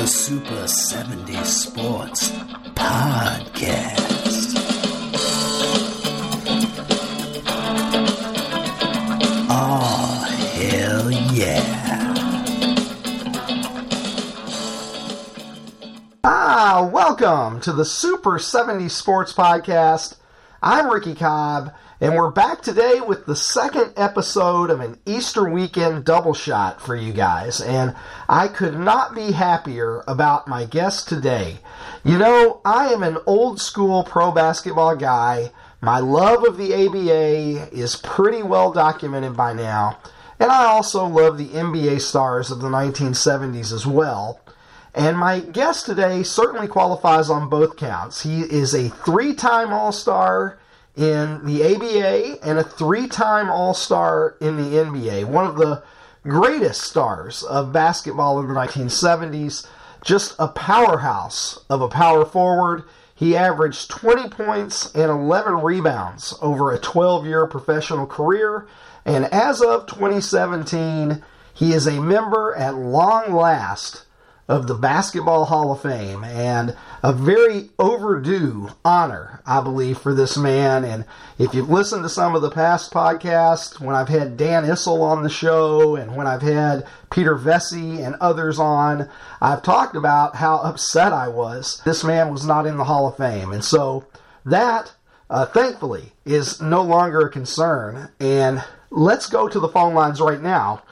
The Super 70 Sports Podcast. Oh, hell yeah. Ah, welcome to the Super 70 Sports Podcast. I'm Ricky Cobb, and we're back today with the second episode of an Easter weekend double shot for you guys. And I could not be happier about my guest today. You know, I am an old school pro basketball guy. My love of the ABA is pretty well documented by now. And I also love the NBA stars of the 1970s as well. And my guest today certainly qualifies on both counts. He is a three time All Star in the ABA and a three time All Star in the NBA. One of the greatest stars of basketball in the 1970s. Just a powerhouse of a power forward. He averaged 20 points and 11 rebounds over a 12 year professional career. And as of 2017, he is a member at long last of the Basketball Hall of Fame and a very overdue honor, I believe, for this man. And if you've listened to some of the past podcasts, when I've had Dan Issel on the show and when I've had Peter Vecsey and others on, I've talked about how upset I was this man was not in the Hall of Fame. And so that, uh, thankfully, is no longer a concern. And let's go to the phone lines right now,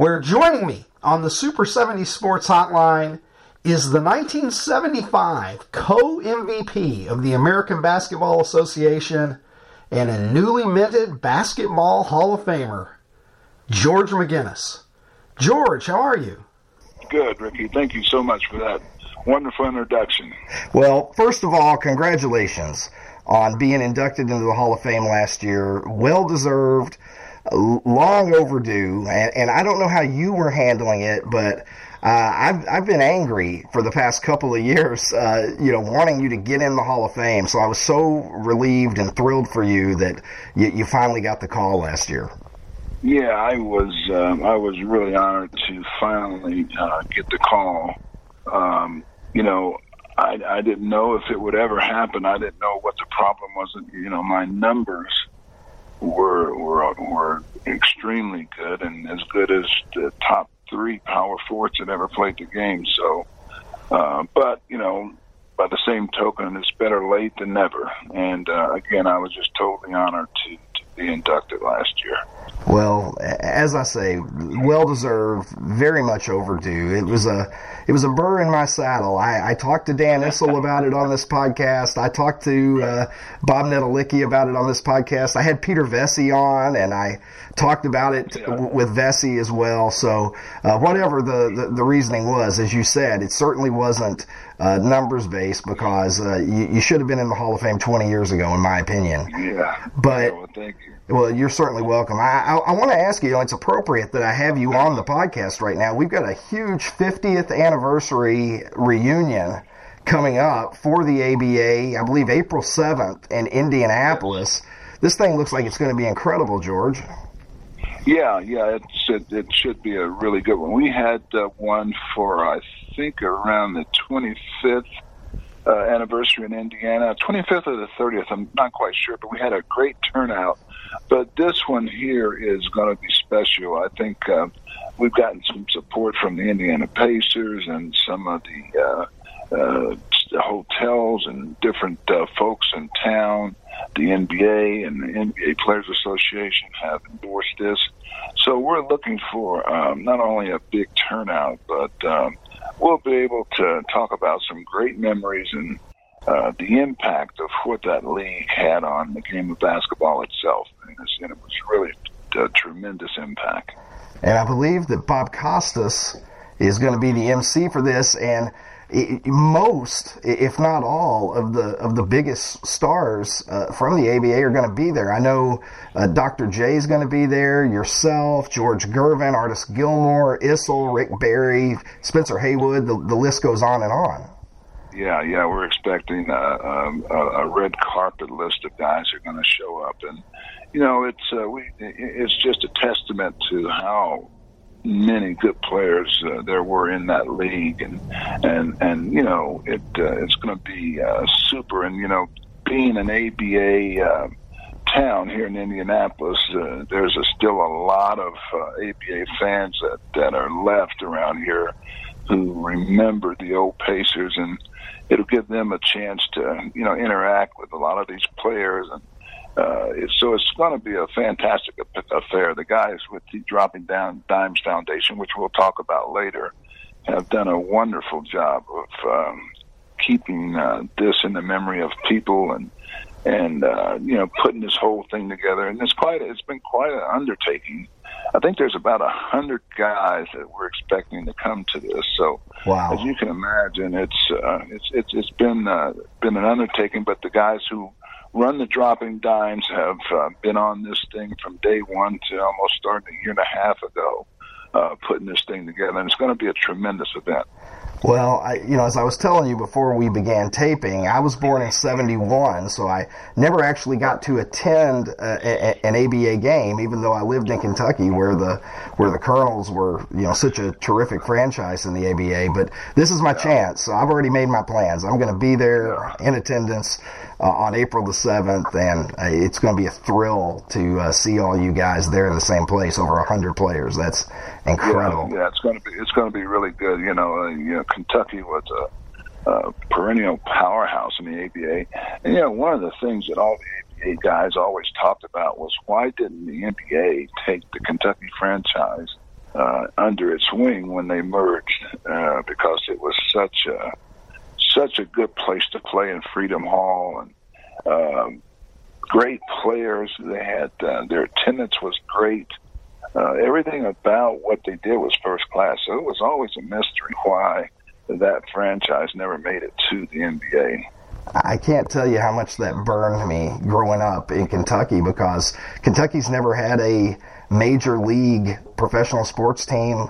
where joining me on the Super 70 Sports Hotline is the 1975 co MVP of the American Basketball Association and a newly minted Basketball Hall of Famer, George McGinnis. George, how are you? Good, Ricky. Thank you so much for that wonderful introduction. Well, first of all, congratulations on being inducted into the Hall of Fame last year. Well deserved long overdue, and, and, I don't know how you were handling it, but uh, I've I've been angry for the past couple of years, uh, you know, wanting you to get in the Hall of Fame. So I was so relieved and thrilled for you that you, you finally got the call last year. Yeah, I was um, I was really honored to finally uh, get the call. Um, you know, I, I didn't know if it would ever happen. I didn't know what the problem was. You know, my numbers were were were extremely good and as good as the top three power forwards that ever played the game. So, uh, but you know, by the same token, it's better late than never. And uh, again, I was just totally honored to, to be inducted last year. Well, as I say, well deserved, very much overdue. It was a it was a burr in my saddle. I, I talked to Dan Issel about it on this podcast. I talked to uh, Bob Netolicky about it on this podcast. I had Peter Vecsey on, and I talked about it yeah. with Vecsey as well. So uh, whatever the, the, the reasoning was, as you said, it certainly wasn't uh, numbers based because uh, you, you, should have been in the Hall of Fame 20 years ago, in my opinion. Yeah. But. Yeah, well, thank you. Well, you're certainly welcome. I, I, I want to ask you, it's appropriate that I have you on the podcast right now. We've got a huge 50th anniversary reunion coming up for the ABA, I believe April 7th in Indianapolis. This thing looks like it's going to be incredible, George. Yeah, yeah, it, it should be a really good one. We had uh, one for, I think, around the 25th uh, anniversary in Indiana, 25th or the 30th, I'm not quite sure, but we had a great turnout but this one here is going to be special. I think uh, we've gotten some support from the Indiana Pacers and some of the uh, uh, hotels and different uh, folks in town. The NBA and the NBA Players Association have endorsed this. So we're looking for um, not only a big turnout, but um, we'll be able to talk about some great memories and uh, the impact of what that league had on the game of basketball itself. And it was really a tremendous impact. And I believe that Bob Costas is going to be the MC for this, and most, if not all, of the of the biggest stars uh, from the ABA are going to be there. I know uh, Dr. J is going to be there. Yourself, George Gervin, Artis Gilmore, Issel, Rick Barry, Spencer Haywood. The, the list goes on and on. Yeah, yeah, we're expecting a, a, a red carpet list of guys who are going to show up, and you know, it's uh, we it's just a testament to how many good players uh, there were in that league, and and and you know it uh, it's going to be uh, super. And you know, being an ABA uh, town here in Indianapolis, uh, there's a, still a lot of uh, ABA fans that that are left around here who remember the old Pacers, and it'll give them a chance to you know interact with a lot of these players and uh, so it's going to be a fantastic affair. The guys with the Dropping Down Dimes Foundation, which we'll talk about later, have done a wonderful job of um, keeping uh, this in the memory of people and and uh, you know putting this whole thing together. And it's quite it's been quite an undertaking. I think there's about a hundred guys that we're expecting to come to this. So wow. as you can imagine, it's uh, it's it's it's been uh, been an undertaking. But the guys who Run the Dropping Dimes have uh, been on this thing from day one to almost starting a year and a half ago, uh, putting this thing together, and it's going to be a tremendous event. Well, I, you know, as I was telling you before we began taping, I was born in '71, so I never actually got to attend a, a, an ABA game, even though I lived in Kentucky, where the where the Colonels were, you know, such a terrific franchise in the ABA. But this is my chance, so I've already made my plans. I'm going to be there in attendance uh, on April the 7th, and uh, it's going to be a thrill to uh, see all you guys there in the same place, over 100 players. That's incredible. Yeah, yeah it's going to be it's going to be really good. You know, uh, you know, Kentucky was a, a perennial powerhouse in the ABA, and you know, one of the things that all the ABA guys always talked about was why didn't the NBA take the Kentucky franchise uh, under its wing when they merged? Uh, because it was such a such a good place to play in Freedom Hall and um, great players. They had uh, their attendance was great. Uh, everything about what they did was first class. So it was always a mystery why that franchise never made it to the NBA. I can't tell you how much that burned me growing up in Kentucky because Kentucky's never had a major league professional sports team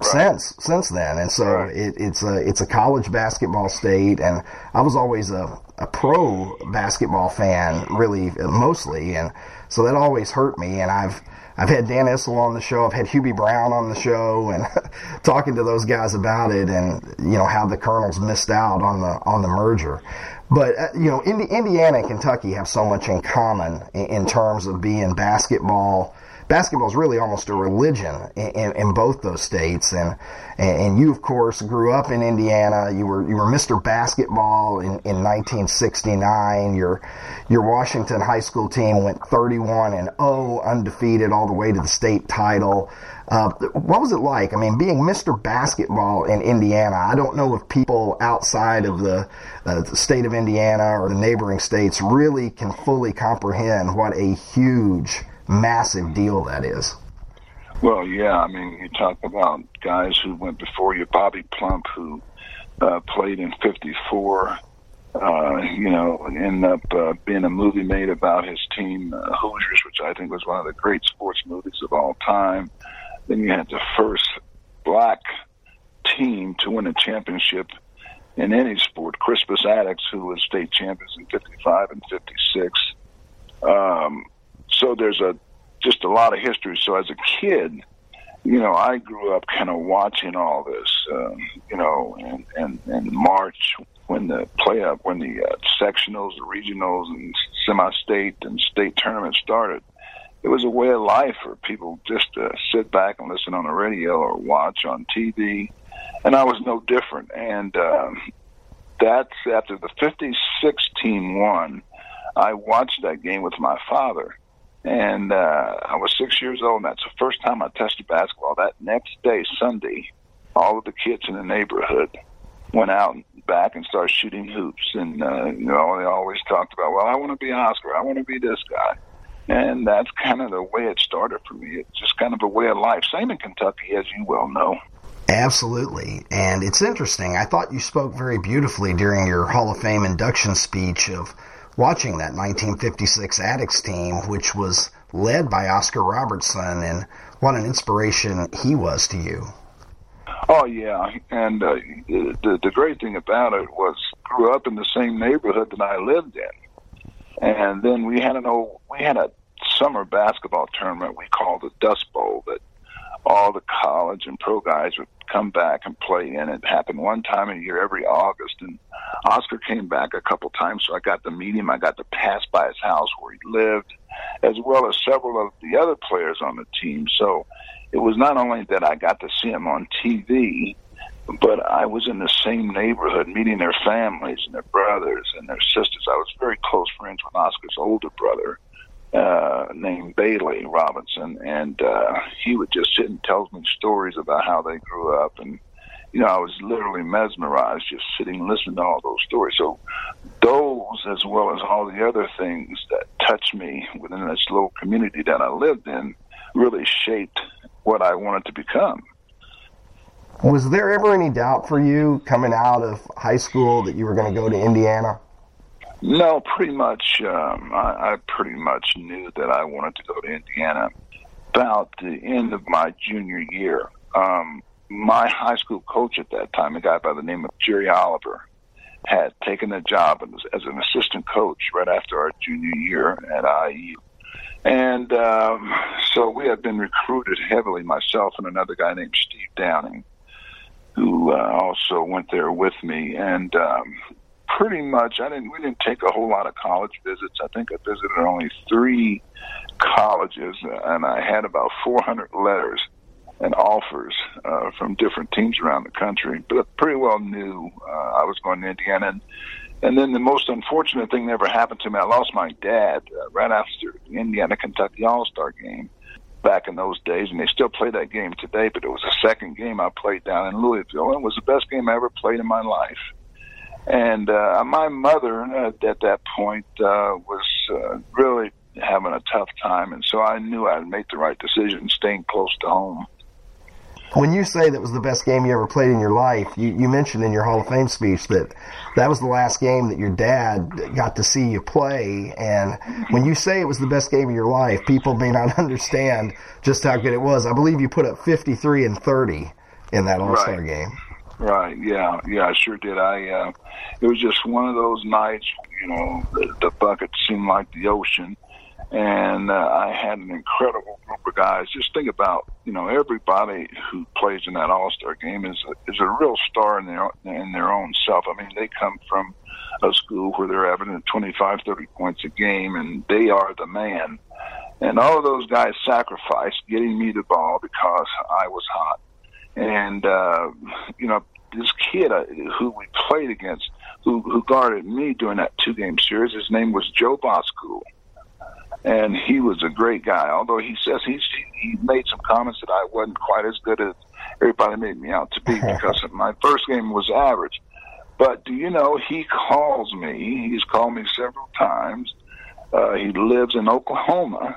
since since then. And so right. it, it's a it's a college basketball state, and I was always a, a pro basketball fan, really mostly, and so that always hurt me. And I've I've had Dan Issel on the show. I've had Hubie Brown on the show, and talking to those guys about it, and you know how the Colonels missed out on the on the merger. But uh, you know, Indiana and Kentucky have so much in common in, in terms of being basketball basketball is really almost a religion in, in, in both those states. And, and you, of course, grew up in Indiana. You were, you were Mr. Basketball in, in 1969. Your, your Washington high school team went 31 and 0 undefeated all the way to the state title. Uh, what was it like? I mean, being Mr. Basketball in Indiana, I don't know if people outside of the, uh, the, state of Indiana or the neighboring states really can fully comprehend what a huge massive deal that is. Well, yeah, I mean, you talk about guys who went before you, Bobby Plump, who uh, played in '54. Uh, you know, ended up uh, being a movie made about his team, uh, Hoosiers, which I think was one of the great sports movies of all time. Then you had the first black team to win a championship in any sport, Crispus Attucks, who was state champions in '55 and '56. Um, so there's a just a lot of history. So as a kid, you know, I grew up kind of watching all this, um, you know, and, and, and March when the play when the uh, sectionals, the regionals, and semi-state and state tournaments started. It was a way of life for people just to sit back and listen on the radio or watch on TV, and I was no different. And um, that's after the '56 team won. I watched that game with my father, and uh, I was six years old, and that's the first time I tested basketball. That next day, Sunday, all of the kids in the neighborhood went out back and started shooting hoops. And, uh, you know, they always talked about, well, I want to be Oscar. I want to be this guy. And that's kind of the way it started for me. It's just kind of a way of life. Same in Kentucky, as you well know. Absolutely. And it's interesting. I thought you spoke very beautifully during your Hall of Fame induction speech of – watching that 1956 Attucks team, which was led by Oscar Robertson, and what an inspiration he was to you. Oh yeah, and uh, the the great thing about it was grew up in the same neighborhood that I lived in, and then we had an old we had a summer basketball tournament we called the Dust Bowl that all the college and pro guys would come back and play in. It happened one time a year every August, and Oscar came back a couple times, so I got to meet him. I got to pass by his house where he lived, as well as several of the other players on the team. So it was not only that I got to see him on TV, but I was in the same neighborhood, meeting their families and their brothers and their sisters. I was very close friends with Oscar's older brother uh, named Bailey Robertson, and uh, he would just sit and tell me stories about how they grew up, and you know, I was literally mesmerized just sitting listening to all those stories. So those, as well as all the other things that touched me within this little community that I lived in, really shaped what I wanted to become. Was there ever any doubt for you coming out of high school that you were going to go to Indiana? No, pretty much. Um, I, I pretty much knew that I wanted to go to Indiana about the end of my junior year. Um, my high school coach at that time, a guy by the name of Jerry Oliver, had taken a job as, an assistant coach right after our junior year at IU. And um, so we had been recruited heavily, myself and another guy named Steve Downing, who uh, also went there with me. And um, pretty much I didn't we didn't take a whole lot of college visits. I think I visited only three colleges, and I had about 400 letters and offers uh, from different teams around the country. But I pretty well knew uh, I was going to Indiana. And, and then the most unfortunate thing that ever happened to me, I lost my dad uh, right after the Indiana Kentucky All Star game back in those days, and they still play that game today. But it was the second game I played down in Louisville, and it was the best game I ever played in my life. And uh, my mother uh, at that point uh, was uh, really having a tough time, and so I knew I'd make the right decision, staying close to home. When you say that was the best game you ever played in your life, you, you mentioned in your Hall of Fame speech that that was the last game that your dad got to see you play. And when you say it was the best game of your life, people may not understand just how good it was. I believe you put up 53 and 30 in that All Star Right. game. Right. Yeah. Yeah. I sure did. I. Uh, it was just one of those nights. You know, the, the bucket seemed like the ocean, and uh, I had an incredible group of guys. Just think about, you know, everybody who plays in that All Star game is a, is a real star in their in their own self. I mean, they come from a school where they're averaging 25, 30 points a game, and they are the man. And all of those guys sacrificed getting me the ball because I was hot. And uh, you know, this kid uh, who we played against, who who guarded me during that two game series, his name was Joe Voskuhl, and he was a great guy. Although he says he's he made some comments that I wasn't quite as good as everybody made me out to be because my first game was average. But do you know he calls me? He's called me several times. Uh, he lives in Oklahoma,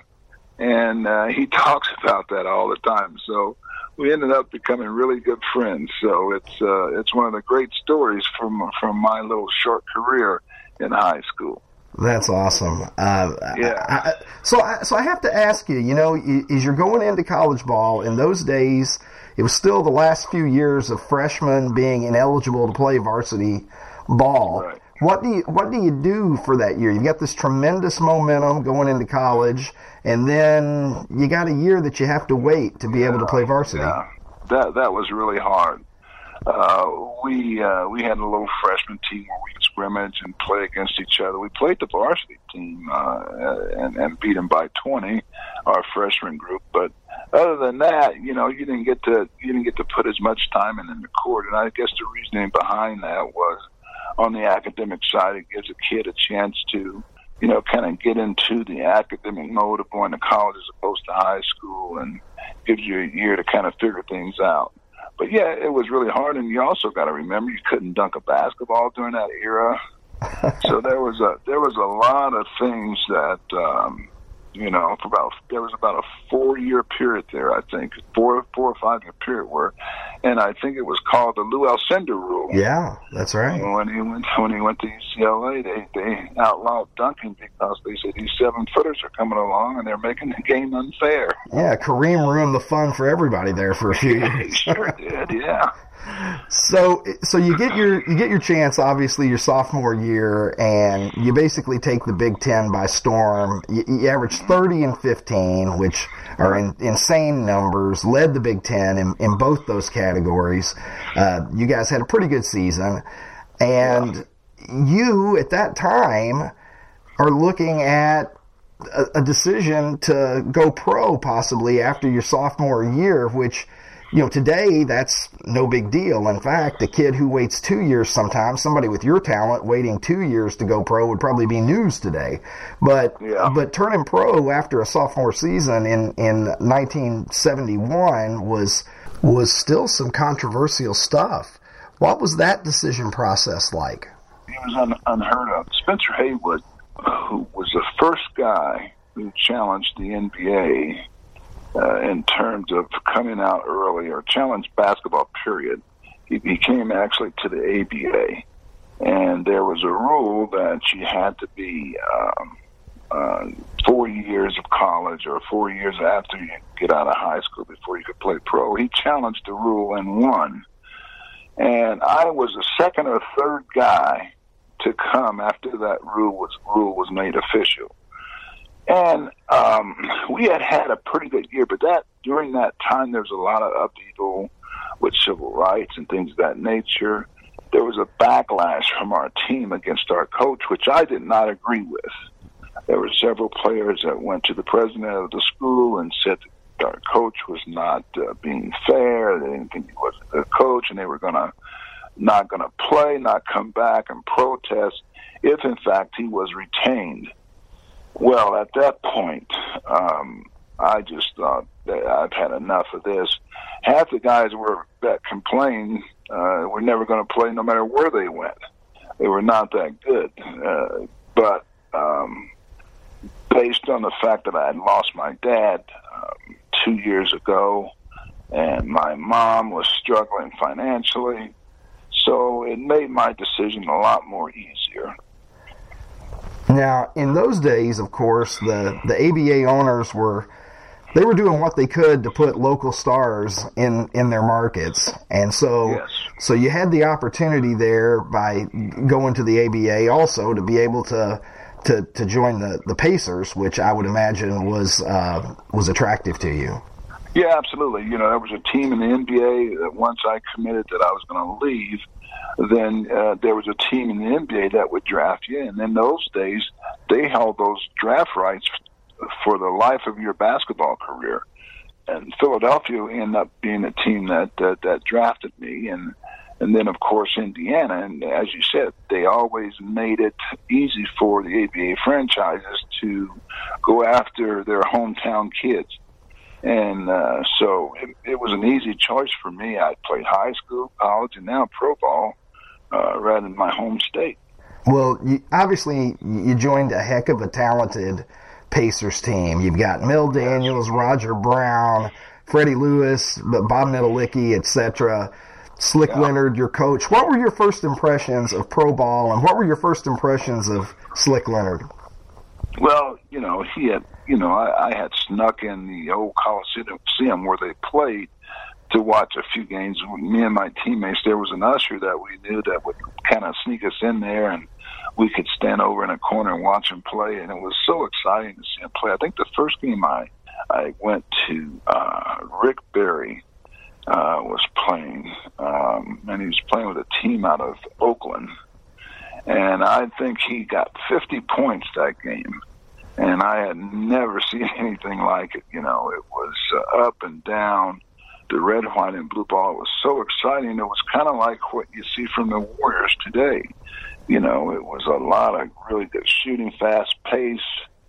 and uh, he talks about that all the time. So we ended up becoming really good friends. So it's uh, it's one of the great stories from from my little short career in high school. That's awesome. Uh, Yeah. I, I, so, I, so I have to ask you. You know, as you're going into college ball in those days, it was still the last few years of freshmen being ineligible to play varsity ball. Right. What do you What do you do for that year? You've got this tremendous momentum going into college, and then you got a year that you have to wait to be able to play varsity. Yeah, that that was really hard. Uh, we uh, we had a little freshman team where we could scrimmage and play against each other. We played the varsity team uh, and, and beat them by twenty, our freshman group. But other than that, you know, you didn't get to you didn't get to put as much time in in the court. And I guess the reasoning behind that was on the academic side, it gives a kid a chance to you know, kind of get into the academic mode of going to college as opposed to high school and gives you a year to kind of figure things out. But yeah, it was really hard. And you also got to remember you couldn't dunk a basketball during that era. so there was a, there was a lot of things that, um, you know, for about there was about a four year period there, I think, four four or five year period where, and I think it was called the Lou Alcindor rule. Yeah, that's right. When he went when he went to UCLA, they they outlawed dunking because they said these seven footers are coming along and they're making the game unfair. Yeah, Kareem ruined the fun for everybody there for a few He years. sure did, yeah. So, so you get your you get your chance, obviously, your sophomore year, and you basically take the Big Ten by storm. You, you average thirty and fifteen, which are in insane numbers, led the Big Ten in, in both those categories. Uh, you guys had a pretty good season. And you, at that time, are looking at a, a decision to go pro possibly after your sophomore year, which you know, today that's no big deal. In fact, a kid who waits two years sometimes, somebody with your talent waiting two years to go pro would probably be news today. But Yeah. but turning pro after a sophomore season in in 1971 was was still some controversial stuff. What was that decision process like? It was un- unheard of. Spencer Haywood, who was the first guy who challenged the NBA uh, in terms of coming out early or challenge basketball, period. He, he came actually to the ABA, and there was a rule that you had to be um, uh, four years of college or four years after you get out of high school before you could play pro. He challenged the rule and won. And I was the second or third guy to come after that rule was rule was made official. And um, we had had a pretty good year, but that during that time there was a lot of upheaval with civil rights and things of that nature. There was a backlash from our team against our coach, which I did not agree with. There were several players that went to the president of the school and said our coach was not uh, being fair. They didn't think he was a coach, and they were to not to play, not come back and protest if, in fact, he was retained. Well, at that point, um, I just thought that I've had enough of this. Half the guys were that complained uh, were never going to play, no matter where they went. They were not that good, uh, but um, based on the fact that I had lost my dad um, two years ago, and my mom was struggling financially, so it made my decision a lot more easier. Now, in those days, of course, the, the ABA owners were they were doing what they could to put local stars in, in their markets, and so Yes. so you had the opportunity there by going to the ABA also to be able to to, to join the, the Pacers, which I would imagine was uh, was attractive to you. Yeah, absolutely. You know, there was a team in the NBA that once I committed that I was going to leave, then uh, there was a team in the NBA that would draft you. And in those days, they held those draft rights for the life of your basketball career. And Philadelphia ended up being the team that that, that drafted me, and and then of course Indiana. And as you said, they always made it easy for the ABA franchises to go after their hometown kids and uh, so it, it was an easy choice for me. I played high school, college, and now pro ball, uh, right in my home state. Well, you, obviously, you joined a heck of a talented Pacers team. You've got Mel Daniels, Roger Brown, Freddie Lewis, Bob Netolicky, etc. Slick Yeah. Leonard, your coach. What were your first impressions of pro ball, and what were your first impressions of Slick Leonard? Well, you know, he had, you know, I, I had snuck in the old Coliseum where they played to watch a few games. Me and my teammates, there was an usher that we knew that would kind of sneak us in there, and we could stand over in a corner and watch him play. And it was so exciting to see him play. I think the first game I I went to, uh, Rick Barry uh, was playing, um, and he was playing with a team out of Oakland and I think he got 50 points that game. And I had never seen anything like it. You know, it was uh, up and down. The red, white, and blue ball was so exciting. It was kind of like what you see from the Warriors today. You know, it was a lot of really good shooting, fast pace.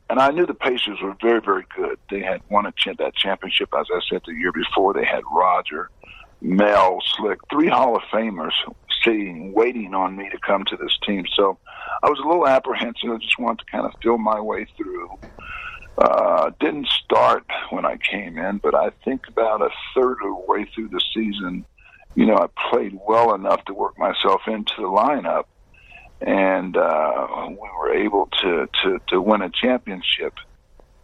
And I knew the Pacers were very, very good. They had won a ch- that championship, as I said, the year before. They had Roger, Mel, Slick, three Hall of Famers sitting, waiting on me to come to this team. So I was a little apprehensive. I just wanted to kind of feel my way through. Uh, didn't start when I came in, but I think about a third of the way through the season, you know, I played well enough to work myself into the lineup, and uh, we were able to, to, to win a championship.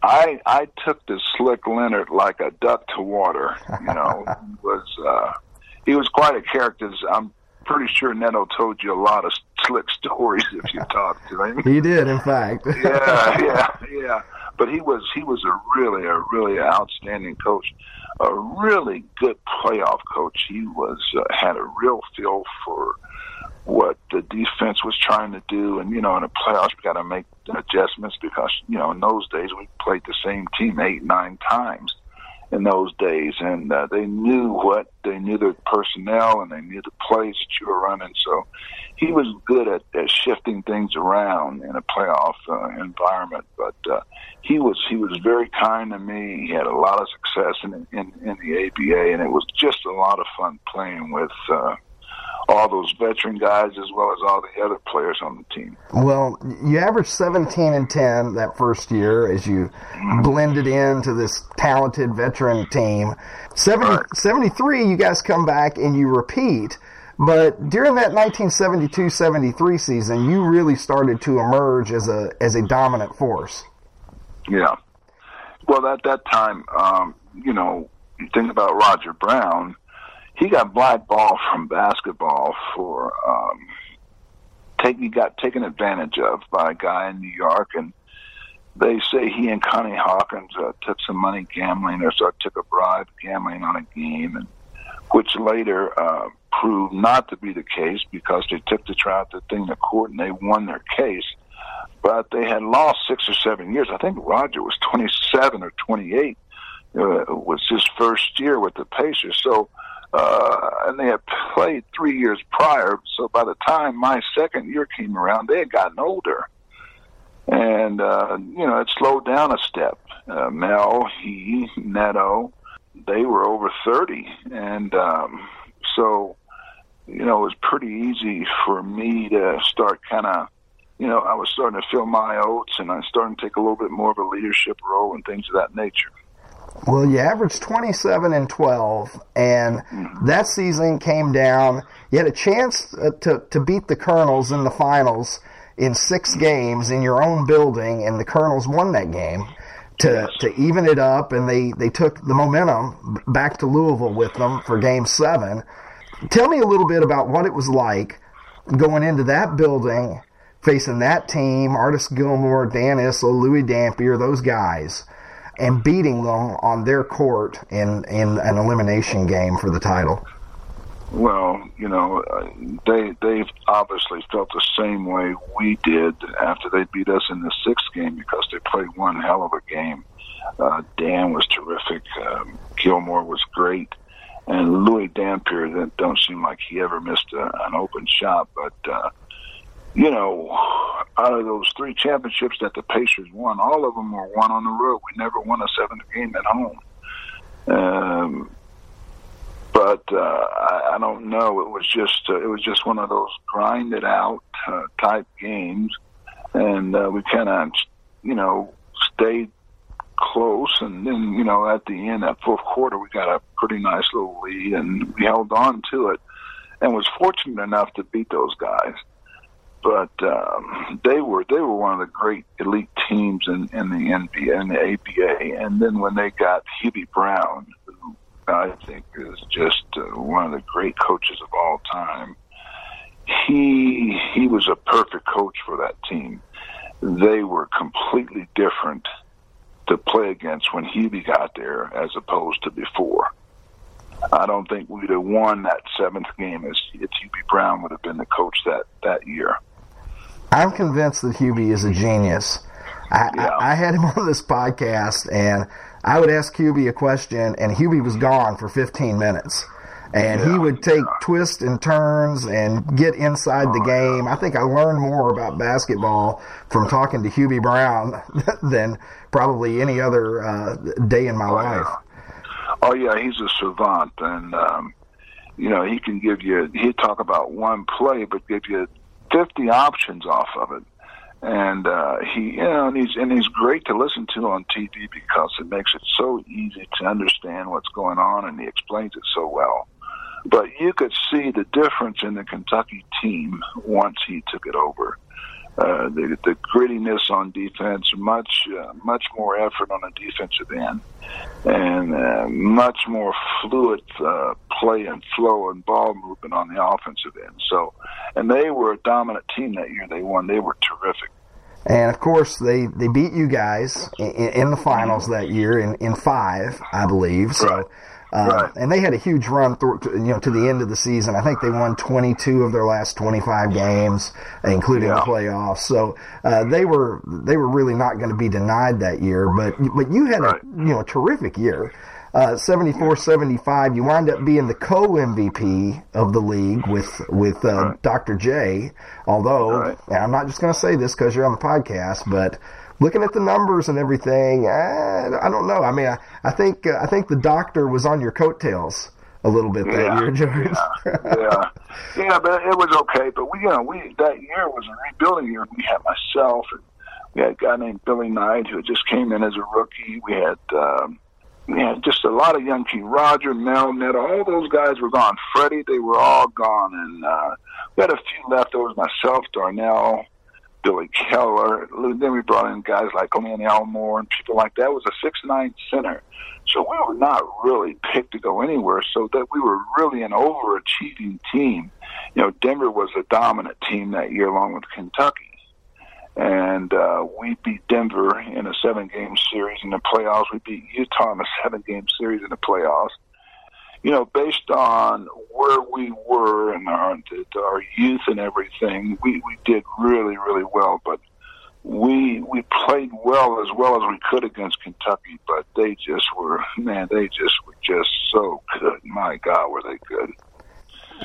I I took the slick Leonard like a duck to water. You know, he was uh, he was quite a character. I'm pretty sure Neto told you a lot of slick stories if you talked to him. He did, in fact. yeah, yeah, yeah. but he was he was a really a really outstanding coach, a really good playoff coach. He was uh, had a real feel for what the defense was trying to do. And, you know, in the playoffs, we got to make adjustments because, you know, in those days, we played the same team eight, nine times in those days. And uh, they knew what, they knew their personnel and they knew the plays that you were running. So he was good at, at shifting things around in a playoff uh, environment. But uh, he was he was very kind to me. He had a lot of success in in, in the ABA, and it was just a lot of fun playing with. Uh, all those veteran guys as well as all the other players on the team. Well, you averaged 17 and 10 that first year as you mm-hmm. blended into this talented veteran team. 70, right. 73, you guys come back and you repeat. But during that 1972-73 season, you really started to emerge as a as a dominant force. Yeah. Well, at that time, um, you know, you think about Roger Brown he got blackballed from basketball for um, take he got taken advantage of by a guy in New York, and they say he and Connie Hawkins uh, took some money gambling, or so took a bribe gambling on a game, and which later uh, proved not to be the case because they took the trial the thing to court and they won their case. But they had lost six or seven years. I think Roger was 27 or 28. Uh, was his first year with the Pacers. So uh, and they had played three years prior. So by the time my second year came around, they had gotten older, and uh, you know it slowed down a step. Uh, Mel, he, Neto, they were over thirty, and um, so you know it was pretty easy for me to start kind of. You know, I was starting to fill my oats, and I starting to take a little bit more of a leadership role and things of that nature. Well, you averaged 27 and 12, and that season came down. You had a chance uh, to, to beat the Colonels in the finals in six games in your own building, and the Colonels won that game to, yes. to even it up, and they, they took the momentum back to Louisville with them for game seven. Tell me a little bit about what it was like going into that building, facing that team, Artis Gilmore, Dan Issel, Louis Dampier, those guys and beating them on their court in in an elimination game for the title. Well, you know, uh, they they obviously felt the same way we did after they beat us in the sixth game because they played one hell of a game. Uh, Dan was terrific. Um, Gilmore was great, and Louis Dampier that don't seem like he ever missed a, an open shot. But uh, you know, out of those three championships that the Pacers won, all of them were won on the road. We never won a seventh game at home. Um, but uh, I, I don't know. It was just uh, it was just one of those grinded out uh, type games, and uh, we kind of you know stayed close. And then you know at the end, that fourth quarter, we got a pretty nice little lead, and we held on to it, and was fortunate enough to beat those guys but um, they were they were one of the great elite teams in, in the NBA and the ABA. And then when they got Hubie Brown, who I think is just uh, one of the great coaches of all time, he he was a perfect coach for that team. They were completely different to play against when Hubie got there as opposed to before. I don't think we'd have won that seventh game if, if Hubie Brown would have been the coach that, that year. I'm convinced that Hubie is a genius. I, yeah. I, I, had him on this podcast, and I would ask Hubie a question, and Hubie was gone for 15 minutes. And yeah, he would take yeah. twists and turns and get inside oh, the game. I think I learned more about basketball from talking to Hubie Brown than probably any other uh, day in my oh, life. Oh yeah, he's a savant, and um, you know he can give you. He'd talk about one play, but give you 50 options off of it. And uh, he, you know, and he's and he's great to listen to on TV because it makes it so easy to understand what's going on, and he explains it so well. But you could see the difference in the Kentucky team once he took it over. Uh, the, the grittiness on defense, much uh, much more effort on the defensive end, and uh, much more fluid uh, play and flow and ball movement on the offensive end. So, and they were a dominant team that year. They won. They were terrific. And of course, they, they beat you guys in, in the finals that year in, in five, I believe. So, Right. Uh, Right. and they had a huge run through, to, you know, to the end of the season. I think they won 22 of their last 25 games, including the playoffs. So uh, they were they were really not going to be denied that year. But but you had Right. a you know a terrific year. Uh, 74-75, you wind up being the co-MVP of the league with with uh, Right. Dr. J. Although I'm not just going to say this because you're on the podcast, but looking at the numbers and everything, eh, I don't know. I mean, I, I think uh, I think the doctor was on your coattails a little bit that Yeah, year, George. yeah, yeah, but it was okay. But we, you know, we that year was a rebuilding year. We had myself, and we had a guy named Billy Knight who just came in as a rookie. We had um, had just a lot of young kids. Roger, Mel, Ned, all those guys were gone. Freddie, they were all gone, and uh, we had a few leftovers. Myself, Darnell. Billy Keller. Then we brought in guys like Len Elmore and people like that. It was a six nine center. So we were not really picked to go anywhere. So that we were really an overachieving team. You know, Denver was a dominant team that year, along with Kentucky, and uh, we beat Denver in a seven-game series in the playoffs. We beat Utah in a seven-game series in the playoffs. You know, based on where we were and our our youth and everything, we we did really really well. But we we played well as well as we could against Kentucky, but they just were man, they just were just so good. My God, were they good?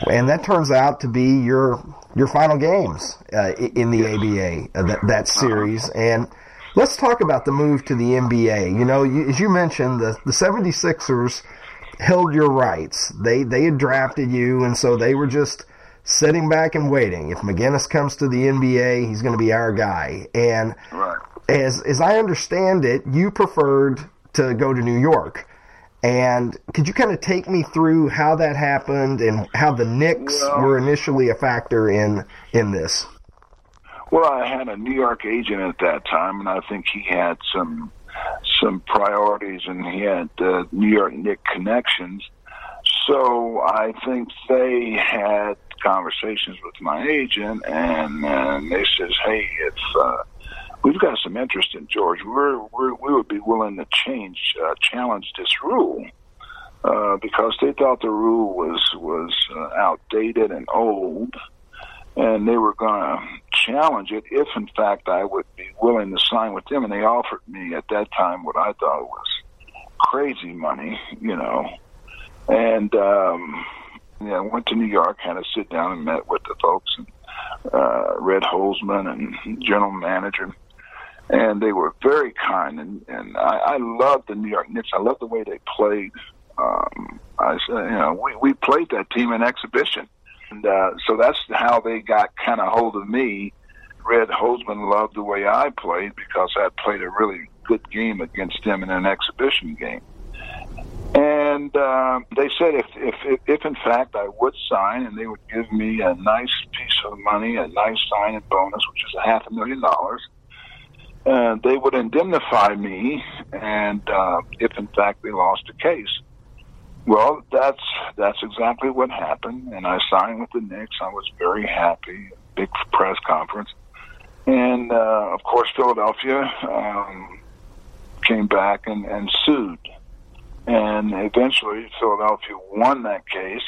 and that turns out to be your your final games uh, in the ABA uh, that that series. And let's talk about the move to the NBA. You know, you, as you mentioned, the the 76ers held your rights. They they had drafted you, and so they were just sitting back and waiting. If McGinnis comes to the NBA, he's going to be our guy. And Right. as as I understand it, you preferred to go to New York. And could you kind of take me through how that happened and how the Knicks Well- were initially a factor in in this? Well, I had a New York agent at that time, and I think he had some some priorities, and he had uh, New York Knick connections. So I think they had conversations with my agent, and, and they says, "Hey, if uh, we've got some interest in George, we're, we're we would be willing to change uh, challenge this rule." Uh, because they thought the rule was was uh, outdated and old, and they were going to challenge it if, in fact, I would be willing to sign with them. And they offered me at that time what I thought was crazy money, you know. And um, yeah, I went to New York, had a sit down and met with the folks, and uh, Red Holzman and general manager. And they were very kind, and, and I, I loved the New York Knicks. I loved the way they played. Um, I said, you know, we, we played that team in exhibition. And uh, so that's how they got kind of hold of me. Red Holzman loved the way I played because I played a really good game against them in an exhibition game. And uh, they said if, if, if, in fact I would sign and they would give me a nice piece of money, a nice signing bonus, which is a half a million dollars, uh, they would indemnify me, and uh, if in fact they lost a case. Well, that's that's exactly what happened, and I signed with the Knicks. I was very happy. Big press conference, and uh, of course Philadelphia um, came back and, and sued, and eventually Philadelphia won that case,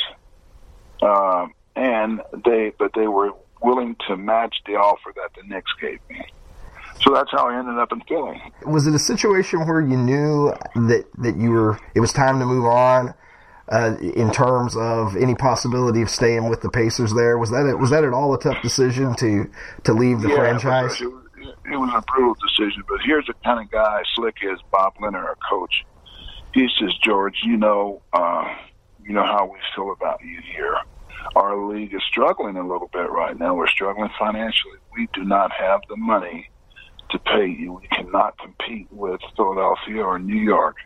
uh, and they but they were willing to match the offer that the Knicks gave me. So that's how I ended up in Philly. Was it a situation where you knew that that you were it was time to move on? Uh, in terms of any possibility of staying with the Pacers, there was that was that at all a tough decision to to leave the yeah, franchise? It was, it was a brutal decision, but here's the kind of guy slick is Bob Leonard, our coach. He says, George, you know, uh, you know how we feel about you here. Our league is struggling a little bit right now. We're struggling financially. We do not have the money to pay you. We cannot compete with Philadelphia or New York.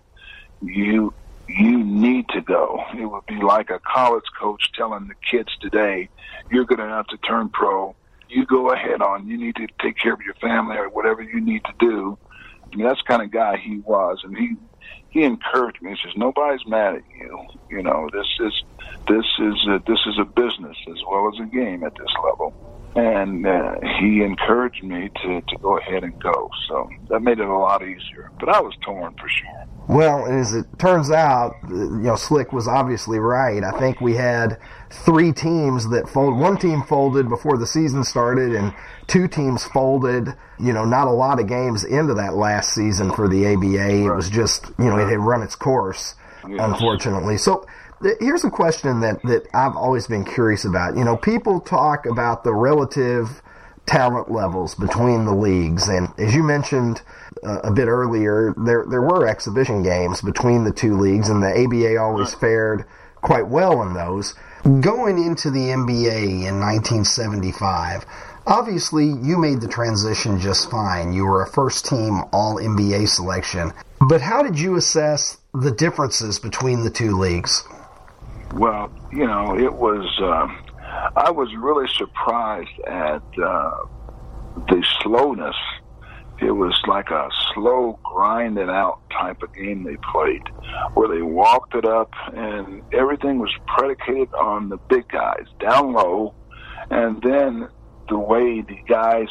You you need to go. It would be like a college coach telling the kids today, you're going to have to turn pro. You go ahead on. You need to take care of your family or whatever you need to do. I mean, that's kind of guy he was, and he he encouraged me. He says, "Nobody's mad at you. You know, this is this is a, this is a business as well as a game at this level." And uh, he encouraged me to to go ahead and go. So that made it a lot easier. But I was torn for sure. Well, as it turns out, you know, Slick was obviously right. I think we had three teams that folded. One team folded before the season started, and two teams folded. You know, not a lot of games into that last season for the ABA. It was just, you know, it had run its course, Yes. unfortunately. So. Here's a question that, that I've always been curious about. You know, people talk about the relative talent levels between the leagues, and as you mentioned uh, a bit earlier, there there were exhibition games between the two leagues, and the ABA always fared quite well in those. Going into the NBA in 1975, obviously you made the transition just fine. You were a first team All NBA selection, but how did you assess the differences between the two leagues? Well, you know, it was. Um, I was really surprised at uh, the slowness. It was like a slow, grinded out type of game they played, where they walked it up, and everything was predicated on the big guys down low, and then the way the guys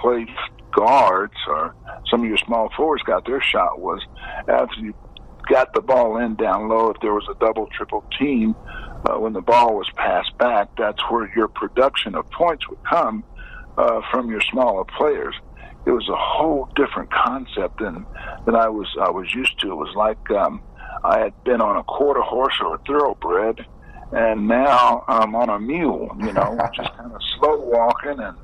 played guards or some of your small forwards got their shot was after you got the ball in down low, if there was a double, triple team, uh, when the ball was passed back, that's where your production of points would come uh, from your smaller players. It was a whole different concept than than I was I was used to. It was like um, I had been on a quarter horse or a thoroughbred, and now I'm on a mule. You know, just kind of slow walking and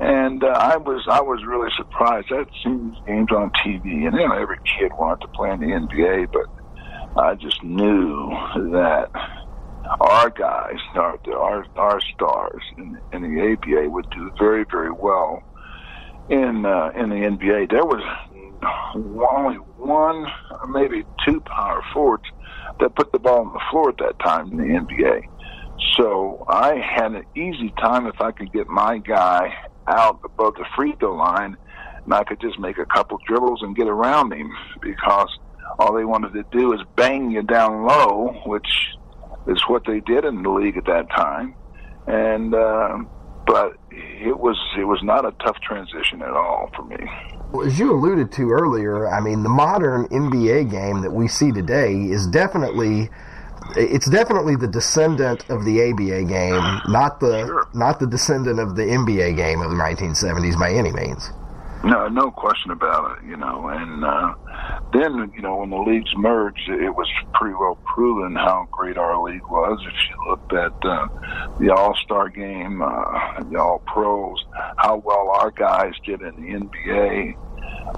and uh, I was I was really surprised. I'd seen games on TV, and you know every kid wanted to play in the NBA, but I just knew that our guys, our our, our stars in, in the ABA would do very very well in uh, in the NBA. There was only one, maybe two power forwards that put the ball on the floor at that time in the NBA. So I had an easy time if I could get my guy out above the free throw line, and I could just make a couple dribbles and get around him because all they wanted to do is bang you down low, which is what they did in the league at that time. And uh, but it was it was not a tough transition at all for me. Well, as you alluded to earlier, I mean, the modern NBA game that we see today is definitely it's definitely the descendant of the ABA game, not the Sure. not the descendant of the NBA game of the 1970s by any means. No, no question about it. You know, and uh, then you know when the leagues merged, it was pretty well proven how great our league was. If you looked at uh, the All Star game, uh, the All Pros, how well our guys did in the NBA,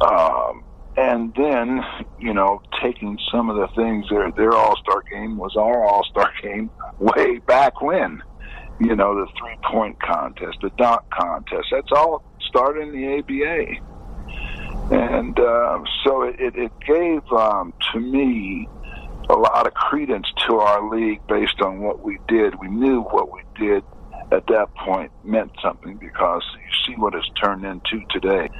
um, and then you know taking some of the things their their All Star game was our All Star game way back when. You know the three point contest, the dunk contest. That's all started in the ABA and uh, so it, it, gave um, to me a lot of credence to our league based on what we did. We knew what we did at that point meant something because you see what it's turned into today.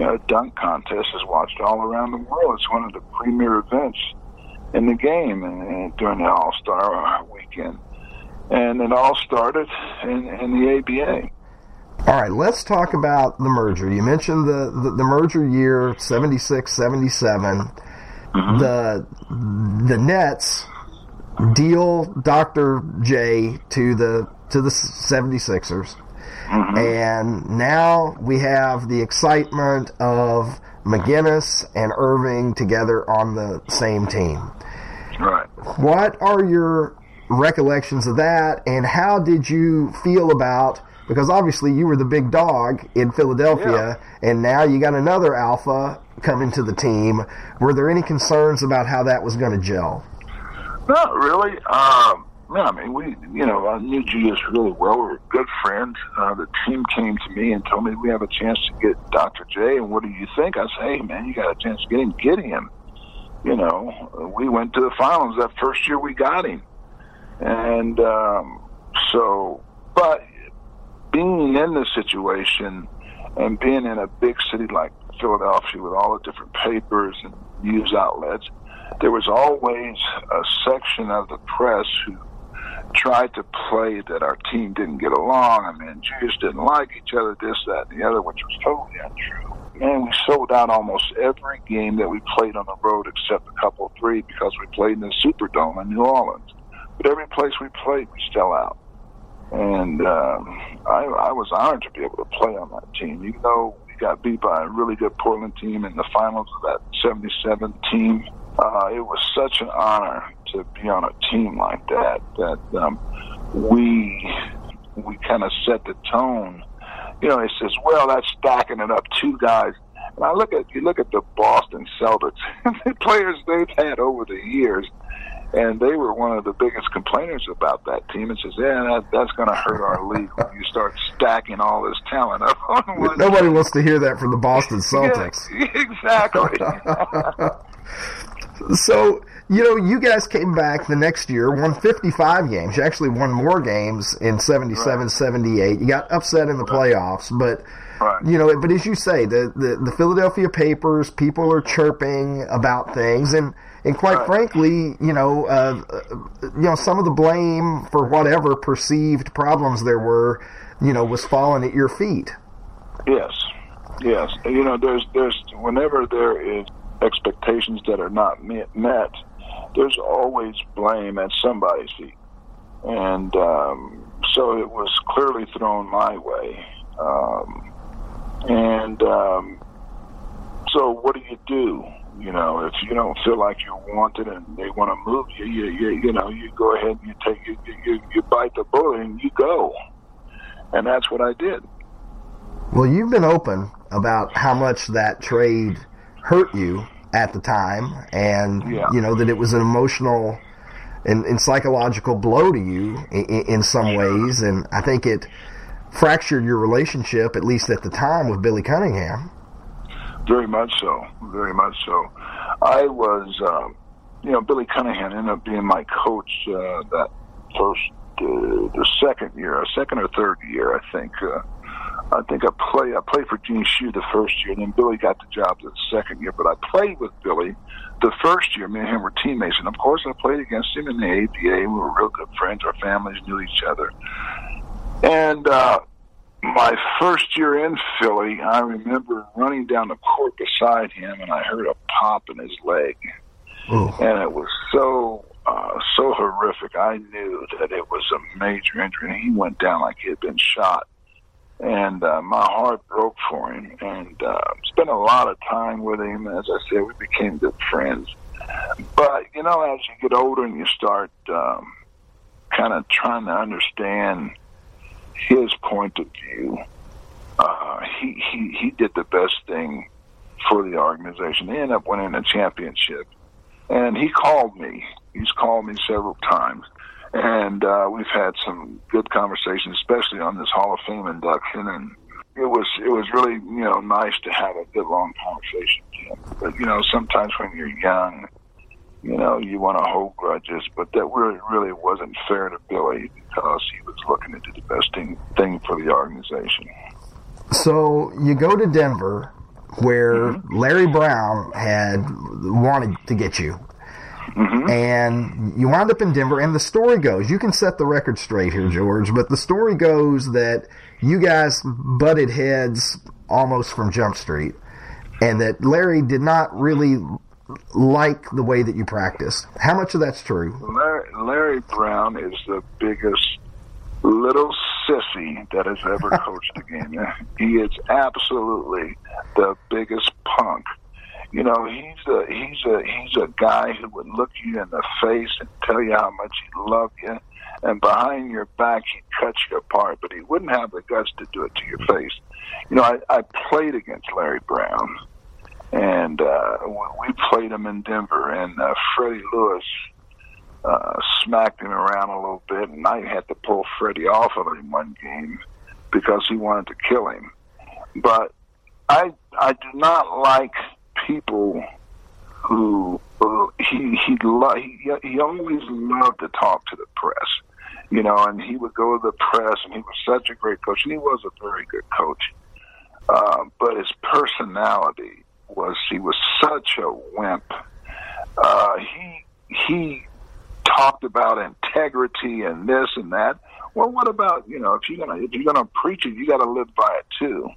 Know, dunk contest is watched all around the world. It's one of the premier events in the game and, and during the All Star weekend. And it all started in, in the ABA. All right, let's talk about the merger. You mentioned the, the, the merger year 76 77. Mm-hmm. The, the Nets deal Dr. J to the to the 76ers. And now we have the excitement of McGinnis and Erving together on the same team. Right. What are your recollections of that, and how did you feel about? Because obviously you were the big dog in Philadelphia, and now you got another alpha coming to the team. Were there any concerns about how that was going to gel? Not really. Um, no, I mean, we, you know, I knew Julius really well. We were good friends. Uh, the team came to me and told me we have a chance to get Dr. J. And what do you think? I said, hey, man, you got a chance to get him. Get him. You know, we went to the finals that first year we got him. And um, so, but being in this situation and being in a big city like Philadelphia with all the different papers and news outlets, there was always a section of the press who tried to play that our team didn't get along. I mean, Jews didn't like each other, this, that, and the other, which was totally untrue. And we sold out almost every game that we played on the road except a couple three because we played in the Superdome in New Orleans. But every place we played, we sell out. And um, I, I was honored to be able to play on that team, even though we got beat by a really good Portland team in the finals of that 77 team. Uh, it was such an honor to be on a team like that that um, we we kind of set the tone. You know, it says, well, that's stacking it up two guys. And I look at you look at the Boston Celtics, the players they've had over the years, and they were one of the biggest complainers about that team. It says, yeah, that, that's going to hurt our league when you start stacking all this talent up on one. Nobody wants to hear that from the Boston Celtics. Yeah, exactly. so you know, you guys came back the next year, won 55 games. You actually won more games in 77, Right. 78. You got upset in the playoffs, but Right. you know, but as you say, the, the the Philadelphia papers, people are chirping about things, and and quite frankly, you know, uh, uh, you know, some of the blame for whatever perceived problems there were, you know, was falling at your feet. Yes, yes. You know, there's there's whenever there is expectations that are not met there's always blame at somebody's feet, and um, so it was clearly thrown my way. Um, and um, so, what do you do? You know, if you don't feel like you're wanted and they want to move you, you, you, you know, you go ahead and you take you, you, you bite the bullet and you go, and that's what I did. Well, you've been open about how much that trade hurt you at the time, and Yeah. you know that it was an emotional and, and psychological blow to you in, in some ways, and I think it fractured your relationship, at least at the time, with Billy Cunningham. Very much so. Very much so. I was, um, you know, Billy Cunningham ended up being my coach uh, that first, uh, the second year, second or third year, I think. Uh, I think I play. I played for Gene Shue the first year, and then Billy got the job the second year. But I played with Billy the first year. Me and him were teammates, and of course, I played against him in the ABA. We were real good friends. Our families knew each other, and uh, my first year in Philly, I remember running down the court beside him, and I heard a pop in his leg, Ooh. and it was so uh, so horrific. I knew that it was a major injury, and he went down like he had been shot. And uh, my heart broke for him, and uh, spent a lot of time with him. As I said, we became good friends. But you know, as you get older and you start um, kind of trying to understand his point of view, uh, he, he he did the best thing for the organization. They ended up winning a championship, and he called me. He's called me several times, and uh, we've had some good conversations, especially on this Hall of Fame induction. And it was it was really you know nice to have a good long conversation with him. But you know, sometimes when you're young, you know, you want to hold grudges, but that really really wasn't fair to Billy because he was looking to do the best thing thing for the organization. So you go to Denver, where Larry Brown had wanted to get you. Mm-hmm. And you wound up in Denver, and the story goes you can set the record straight here, George, but the story goes that you guys butted heads almost from Jump Street, and that Larry did not really like the way that you practiced. How much of that's true? Larry, Larry Brown is the biggest little sissy that has ever coached a game. He is absolutely the biggest punk. You know, he's a he's a he's a guy who would look you in the face and tell you how much he loved you, and behind your back he'd cut you apart. But he wouldn't have the guts to do it to your face. You know, I, I played against Larry Brown, and uh, we played him in Denver, and uh, Freddie Lewis uh, smacked him around a little bit, and I had to pull Freddie off of him one game because he wanted to kill him. But I I do not like people who uh, he he he he always loved to talk to the press, you know, and he would go to the press, and he was such a great coach, and he was a very good coach. Uh, but his personality was he was such a wimp Uh, he he talked about integrity and this and that. Well, what about you know if you're gonna if you're gonna preach it, you got to live by it too.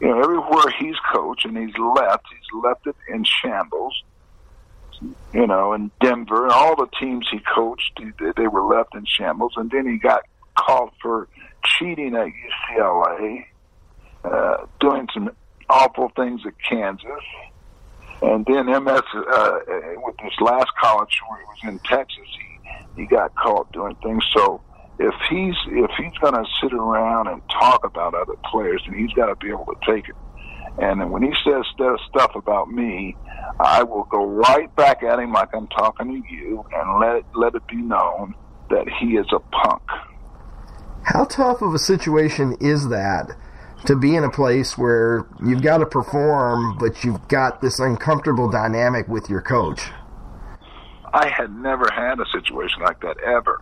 You know, everywhere he's coached and he's left, he's left it in shambles. You know, in Denver and all the teams he coached, they, were left in shambles. And then he got called for cheating at UCLA, uh, doing some awful things at Kansas. And then MS uh, with this last college where he was in Texas, he he got caught doing things. So if he's if he's going to sit around and talk about other players, then he's got to be able to take it. And when he says stuff about me, I will go right back at him like I'm talking to you, and let let it be known that he is a punk. How tough of a situation is that to be in a place where you've got to perform, but you've got this uncomfortable dynamic with your coach? I had never had a situation like that ever.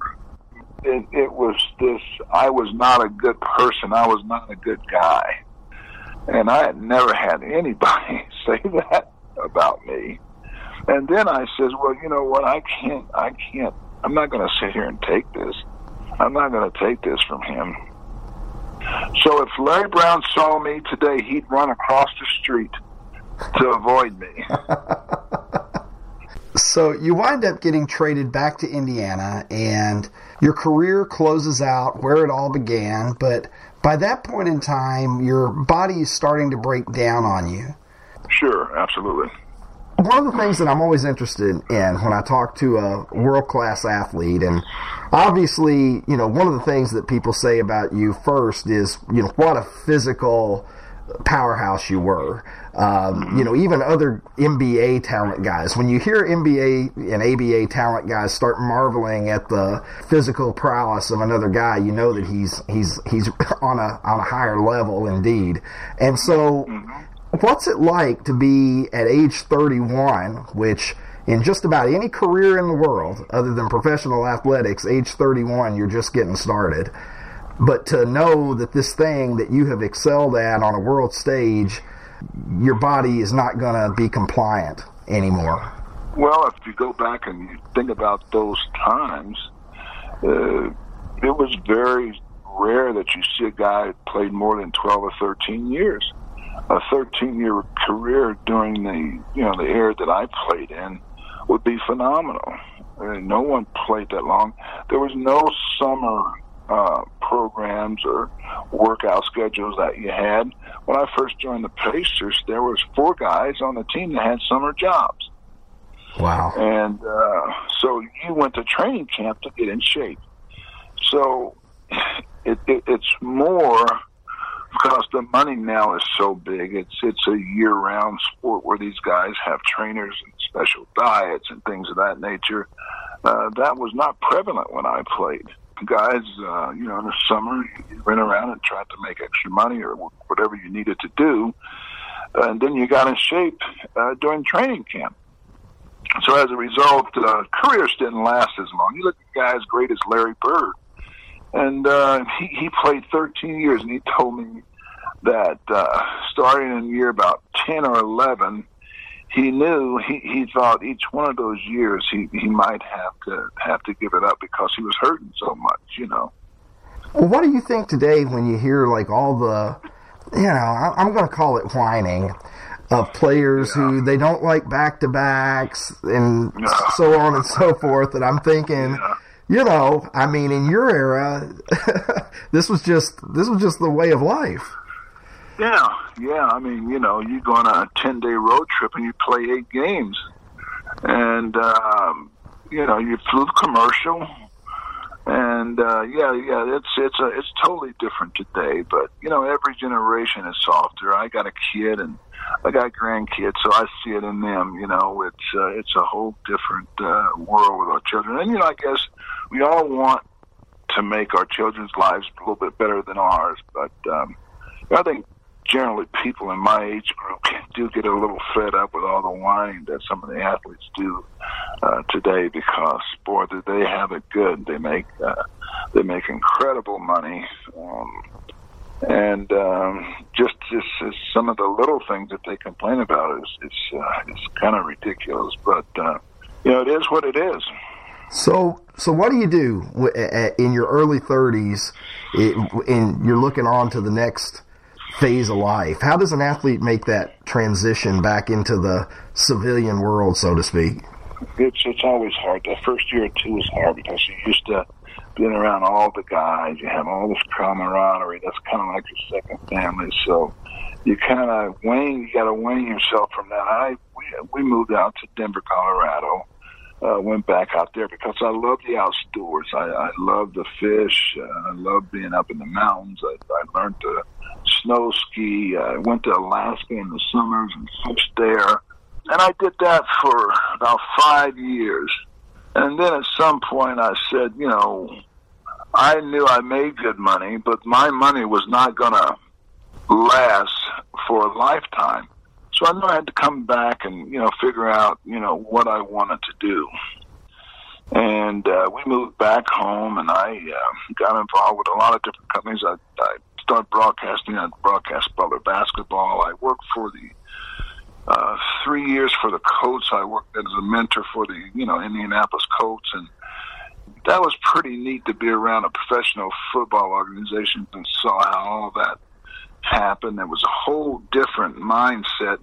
It, it was this I was not a good person, I was not a good guy. And I had never had anybody say that about me. And then I says, well, you know what? I can't, I can't, I'm not going to sit here and take this. I'm not going to take this from him. So if Larry Brown saw me today, he'd run across the street to avoid me. so you wind up getting traded back to Indiana, and your career closes out where it all began. But by that point in time, your body is starting to break down on you. Sure, absolutely. One of the things that I'm always interested in when I talk to a world class athlete, and obviously, you know, one of the things that people say about you first is, you know, what a physical powerhouse you were. Um, you know, even other NBA talent guys, when you hear NBA and ABA talent guys start marveling at the physical prowess of another guy, you know that he's he's he's on a on a higher level indeed. And so, what's it like to be at age 31, which in just about any career in the world, other than professional athletics, age 31, you're just getting started. But to know that this thing that you have excelled at on a world stage, your body is not going to be compliant anymore. Well, if you go back and you think about those times, uh, it was very rare that you see a guy played more than 12 or 13 years. A 13 year career during the, you know, the era that I played in would be phenomenal. Uh, no one played that long. There was no summer uh, programs or workout schedules that you had. When I first joined the Pacers, there was four guys on the team that had summer jobs. Wow! And uh, so you went to training camp to get in shape. So it, it, it's more because the money now is so big. It's it's a year-round sport where these guys have trainers and special diets and things of that nature. Uh, that was not prevalent when I played guys, uh, you know, in the summer, you ran around and tried to make extra money or whatever you needed to do. And then you got in shape uh, during training camp. So as a result, uh, careers didn't last as long. You look at guys great as Larry Bird, and uh, he, he played 13 years, and he told me that uh, starting in year about 10 or 11, he knew he, he thought each one of those years he, he might have to have to give it up because he was hurting so much, you know. Well, what do you think today when you hear like all the, you know, I'm going to call it whining of players yeah. who they don't like back to backs and yeah. so on and so forth. And I'm thinking, yeah. you know, I mean, in your era, this was just this was just the way of life. Yeah, yeah. I mean, you know, you go on a ten day road trip and you play eight games, and um, you know you flew commercial, and uh, yeah, yeah. It's it's a it's totally different today. But you know, every generation is softer. I got a kid and I got grandkids, so I see it in them. You know, it's uh, it's a whole different uh, world with our children, and you know, I guess we all want to make our children's lives a little bit better than ours, but. Um, I think generally people in my age group do get a little fed up with all the whining that some of the athletes do uh, today because boy do they have it good they make uh, they make incredible money um, and um, just, just just some of the little things that they complain about is it's uh, it's kind of ridiculous, but uh, you know it is what it is. So, so what do you do in your early 30s, i- and you're looking on to the next phase of life? How does an athlete make that transition back into the civilian world, so to speak? It's it's always hard. The first year or two is hard because you're used to being around all the guys. You have all this camaraderie. That's kind of like your second family. So you kind of wane. You got to wane yourself from that. I we we moved out to Denver, Colorado. Uh, went back out there because I love the outdoors. I, I love the fish. Uh, I love being up in the mountains. I, I learned to snow ski. I went to Alaska in the summers and fished there. And I did that for about five years. And then at some point I said, you know, I knew I made good money, but my money was not going to last for a lifetime. So I knew I had to come back and, you know, figure out, you know, what I wanted to do. And uh, we moved back home, and I uh, got involved with a lot of different companies. I, I started broadcasting. I broadcast Butler basketball. I worked for the uh, three years for the Colts. I worked as a mentor for the you know Indianapolis Colts, and that was pretty neat to be around a professional football organization and saw how all that happened. It was a whole different mindset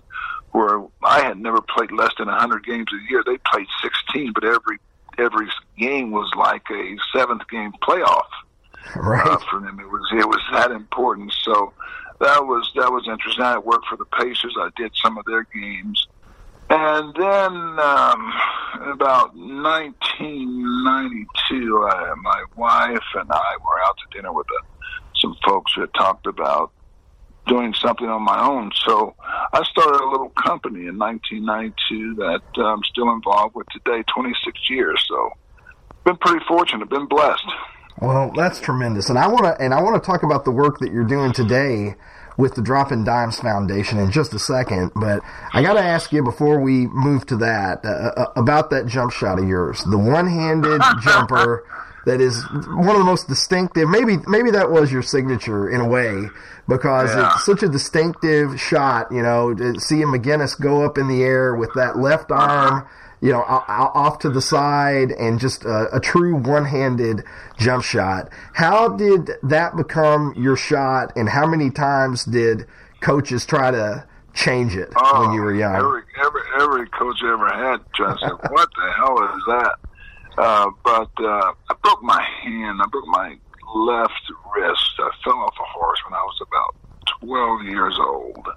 where I had never played less than 100 games a year. They played 16, but every every game was like a seventh game playoff Right. uh, for them. It was it was that important. So that was that was interesting. I worked for the Pacers. I did some of their games, and then um, about 1992, I, my wife and I were out to dinner with uh, some folks who had talked about doing something on my own. So I started a little company in 1992 that I'm still involved with today, 26 years. So been pretty fortunate, been blessed. Well, that's tremendous, and I want to and I want to talk about the work that you're doing today with the Dropping Dimes Foundation in just a second. But I got to ask you before we move to that uh, uh, about that jump shot of yours, the one-handed jumper that is one of the most distinctive. Maybe maybe that was your signature in a way because Yeah. it's such a distinctive shot. You know, to see McGinnis go up in the air with that left arm you know, off to the side and just a, a true one-handed jump shot. How did that become your shot, and how many times did coaches try to change it when you were young? Every every every coach I ever had tried to "What the hell is that?" Uh, but uh, I broke my hand. I broke my left wrist. I fell off a horse when I was about twelve years old,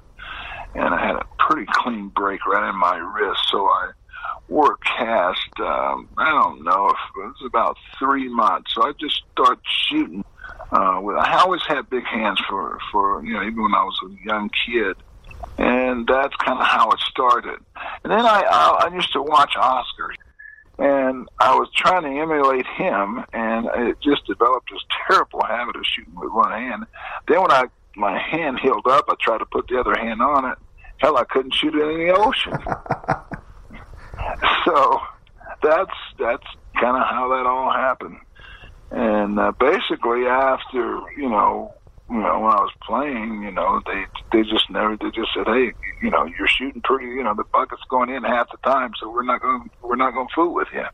and I had a pretty clean break right in my wrist. So I wore a cast. Um, I don't know if it was about three months. So I just started shooting. Uh, with, I always had big hands for for you know even when I was a young kid and that's kind of how it started. And then I, I, I used to watch Oscar, and I was trying to emulate him, and it just developed this terrible habit of shooting with one hand. Then when I my hand healed up, I tried to put the other hand on it. Hell, I couldn't shoot it in the ocean. so that's that's kind of how that all happened. And uh, basically, after you know you know, when I was playing, you know, they they just never they just said, hey, you know, you're shooting pretty, you know, the bucket's going in half the time, so we're not going we're not going to fool with you.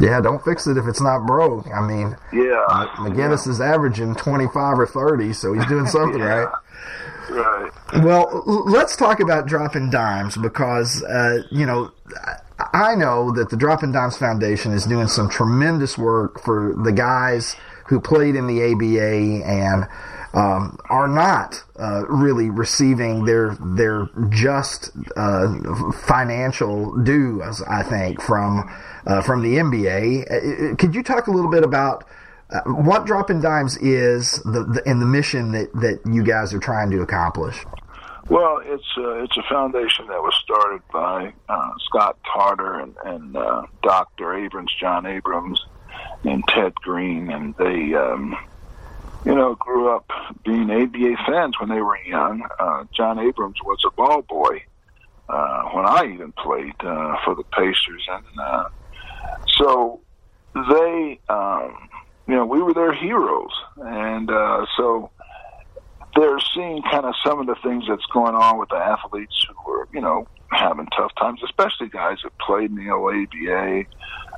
Yeah, don't fix it if it's not broke. I mean, Yeah, McGinnis is averaging 25 or 30, so he's doing something right. right. Well, let's talk about dropping dimes because, uh, you know, I know that the Dropping Dimes Foundation is doing some tremendous work for the guys who played in the ABA and um, are not uh, really receiving their their just uh, financial dues. I think from uh, from the NBA. Uh, Could you talk a little bit about? Uh, what Dropping Dimes is the, the and the mission that, that you guys are trying to accomplish. Well, it's a, it's a foundation that was started by uh, Scott Tarter and, and uh, Dr. Abrams, John Abrams, and Ted Green, and they, um, you know, grew up being ABA fans when they were young. Uh, John Abrams was a ball boy uh, when I even played uh, for the Pacers, and uh, so they, um, you know, we were their heroes, and uh, so they're seeing kind of some of the things that's going on with the athletes who are, you know, having tough times, especially guys that played in the OABA,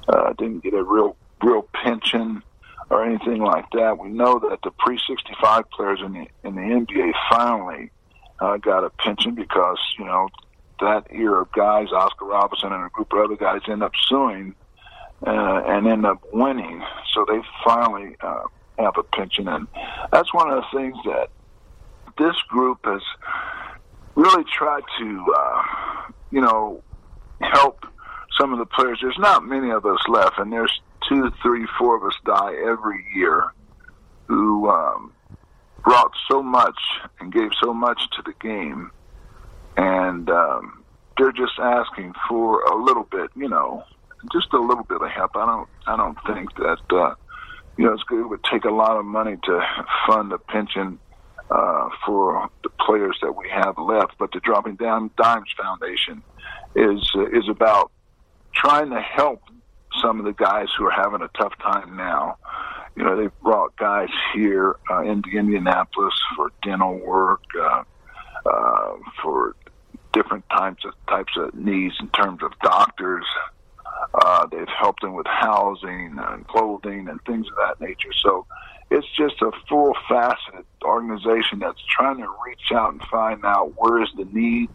uh, didn't get a real real pension or anything like that. We know that the pre sixty five players in the in the NBA finally uh, got a pension because you know that era of guys, Oscar Robertson and a group of other guys, end up suing uh, and end up winning. So they finally uh, have a pension, and that's one of the things that this group has really tried to, uh, you know, help some of the players. There's not many of us left, and there's two, three, four of us die every year who um, brought so much and gave so much to the game, and um, they're just asking for a little bit, you know, just a little bit of help. I don't, I don't think that, uh, you know. It would take a lot of money to fund a pension uh, for the players that we have left. But the Dropping Down Dimes Foundation is uh, is about trying to help some of the guys who are having a tough time now. You know, they've brought guys here uh, into Indianapolis for dental work, uh, uh, for different types of types of needs in terms of doctors. Uh, they've helped them with housing and clothing and things of that nature. So it's just a full faceted organization that's trying to reach out and find out where is the need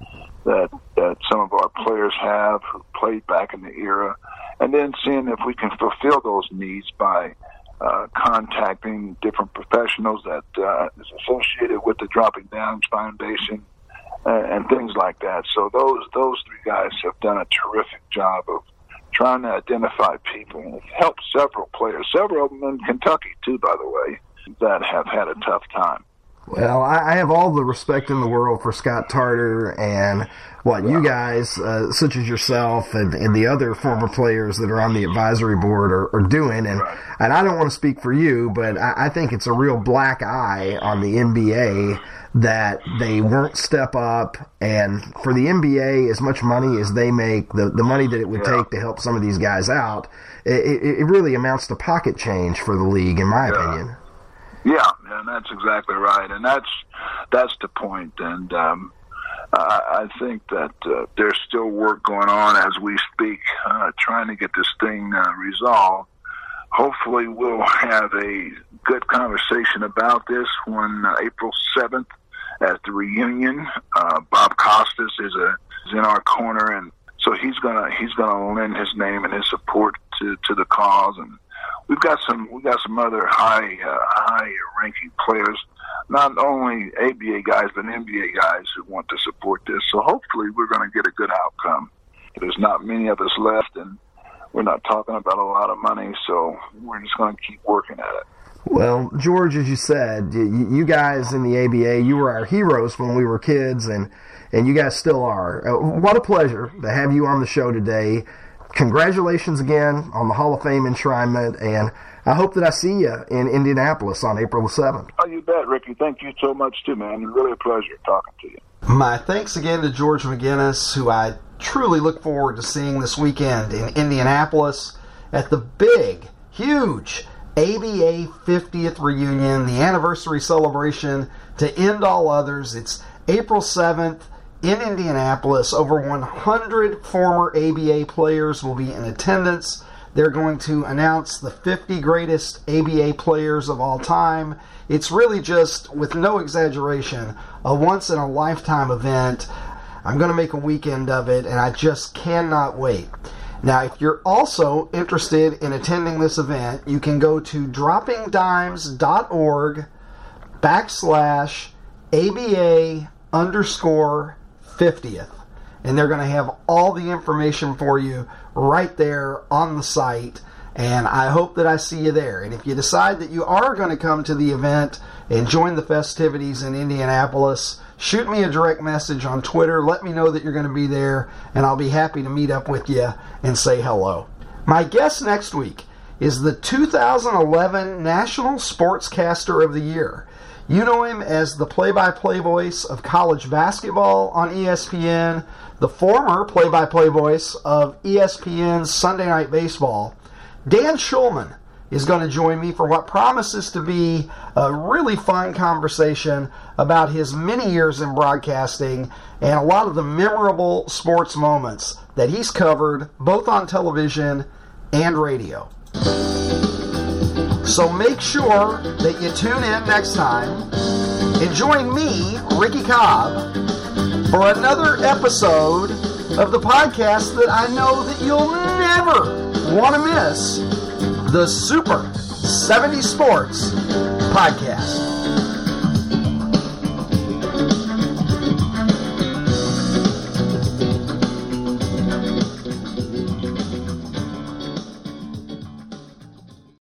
that that some of our players have who played back in the era, and then seeing if we can fulfill those needs by uh, contacting different professionals that uh, is associated with the Dropping Downs Foundation uh, and things like that. So those those three guys have done a terrific job of trying to identify people. And helped several players, several of them in Kentucky too, by the way, that have had a tough time. Well, I have all the respect in the world for Scott Tarter and what you guys, uh, such as yourself and, and, the other former players that are on the advisory board, are, are doing. And and I don't want to speak for you, but I, I, think it's a real black eye on the NBA that they won't step up. And for the NBA, as much money as they make, the the money that it would take to help some of these guys out, it, it, really amounts to pocket change for the league, in my yeah. opinion. Yeah, and that's exactly right, and that's that's the point. And um, I, I think that uh, there's still work going on as we speak, uh, trying to get this thing uh, resolved. Hopefully, we'll have a good conversation about this when uh, April seventh at the reunion. Uh, Bob Costas is a is in our corner, and so he's gonna he's gonna lend his name and his support to to the cause and we've got some we got some other high uh, high ranking players, not only ABA guys but NBA guys who want to support this. So hopefully we're going to get a good outcome. There's not many of us left, and we're not talking about a lot of money, so we're just going to keep working at it. Well, George, as you said, you guys in the ABA, you were our heroes when we were kids, and and you guys still are. Uh, what a pleasure to have you on the show today congratulations again on the Hall of Fame enshrinement, and I hope that I see you in Indianapolis on April the 7th. Oh, you bet, Ricky. Thank you so much, too, man. Really a pleasure talking to you. My thanks again to George McGinnis, who I truly look forward to seeing this weekend in Indianapolis at the big, huge ABA 50th reunion, the anniversary celebration to end all others. It's April 7th in Indianapolis. Over 100 former ABA players will be in attendance. They're going to announce the 50 greatest ABA players of all time. It's really just, with no exaggeration, a once in a lifetime event. I'm going to make a weekend of it, and I just cannot wait. Now, if you're also interested in attending this event, you can go to droppingdimes.org backslash ABA underscore 50th. And they're going to have all the information for you right there on the site. And I hope that I see you there. And if you decide that you are going to come to the event and join the festivities in Indianapolis, shoot me a direct message on Twitter. Let me know that you're going to be there, and I'll be happy to meet up with you and say hello. My guest next week is the 2011 National Sportscaster of the Year. You know him as the play by play voice of college basketball on ESPN, the former play by play voice of ESPN's Sunday Night Baseball. Dan Shulman is going to join me for what promises to be a really fun conversation about his many years in broadcasting and a lot of the memorable sports moments that he's covered both on television and radio. So make sure that you tune in next time and join me, Ricky Cobb, for another episode of the podcast that I know that you'll never want to miss the Super 70 Sports Podcast.